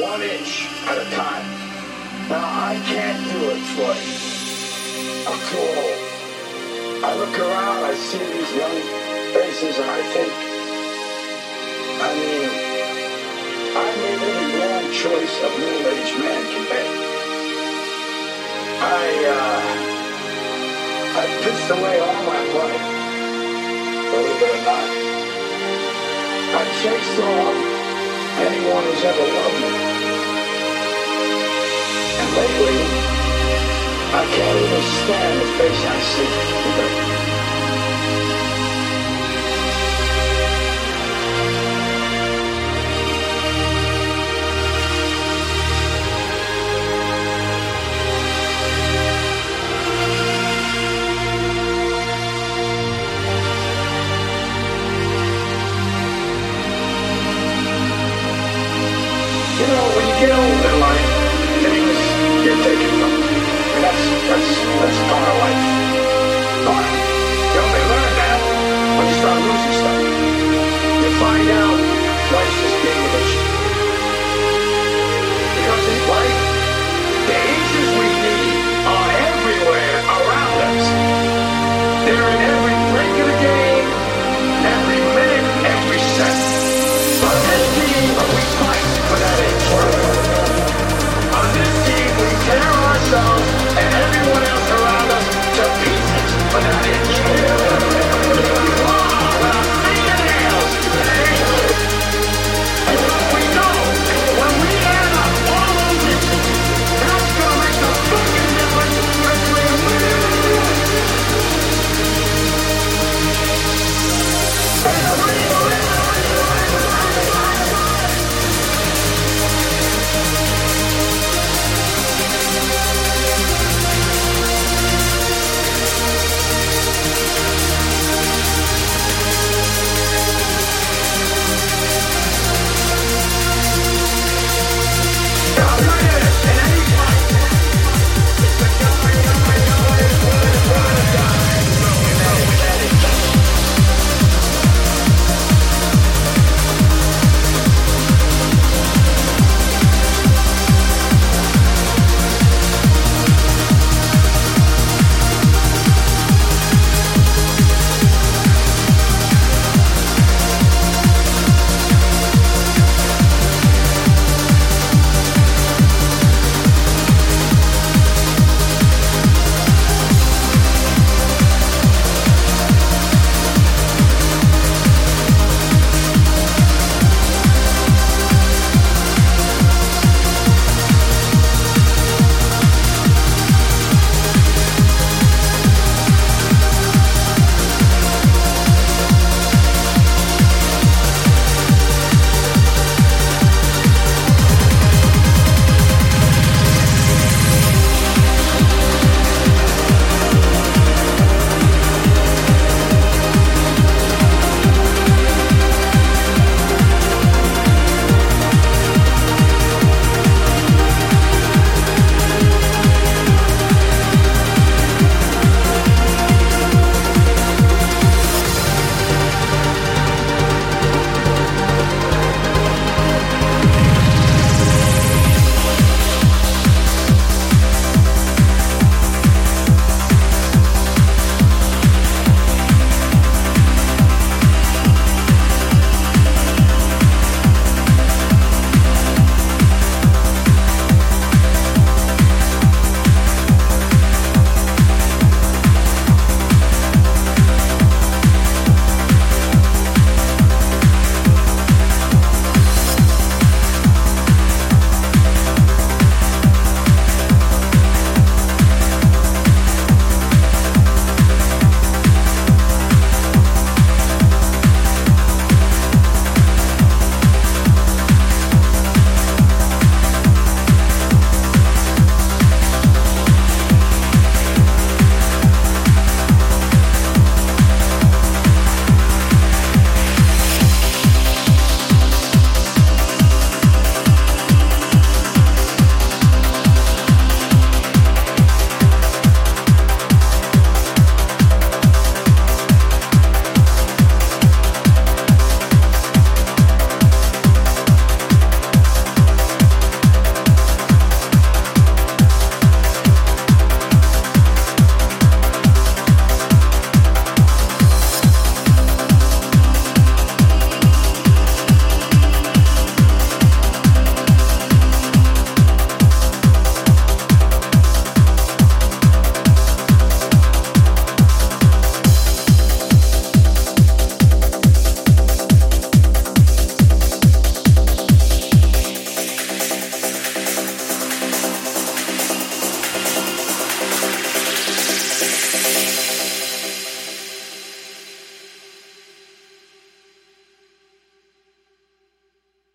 one inch at a time. Now, I can't do it for you. I'm too old. I look around, I see these young faces, and I think, I mean, I made any wrong choice a middle-aged man can make. I, uh, I pissed away all my money, believe it or not. I chased off anyone who's ever loved me. And lately, I can't even stand the face I see.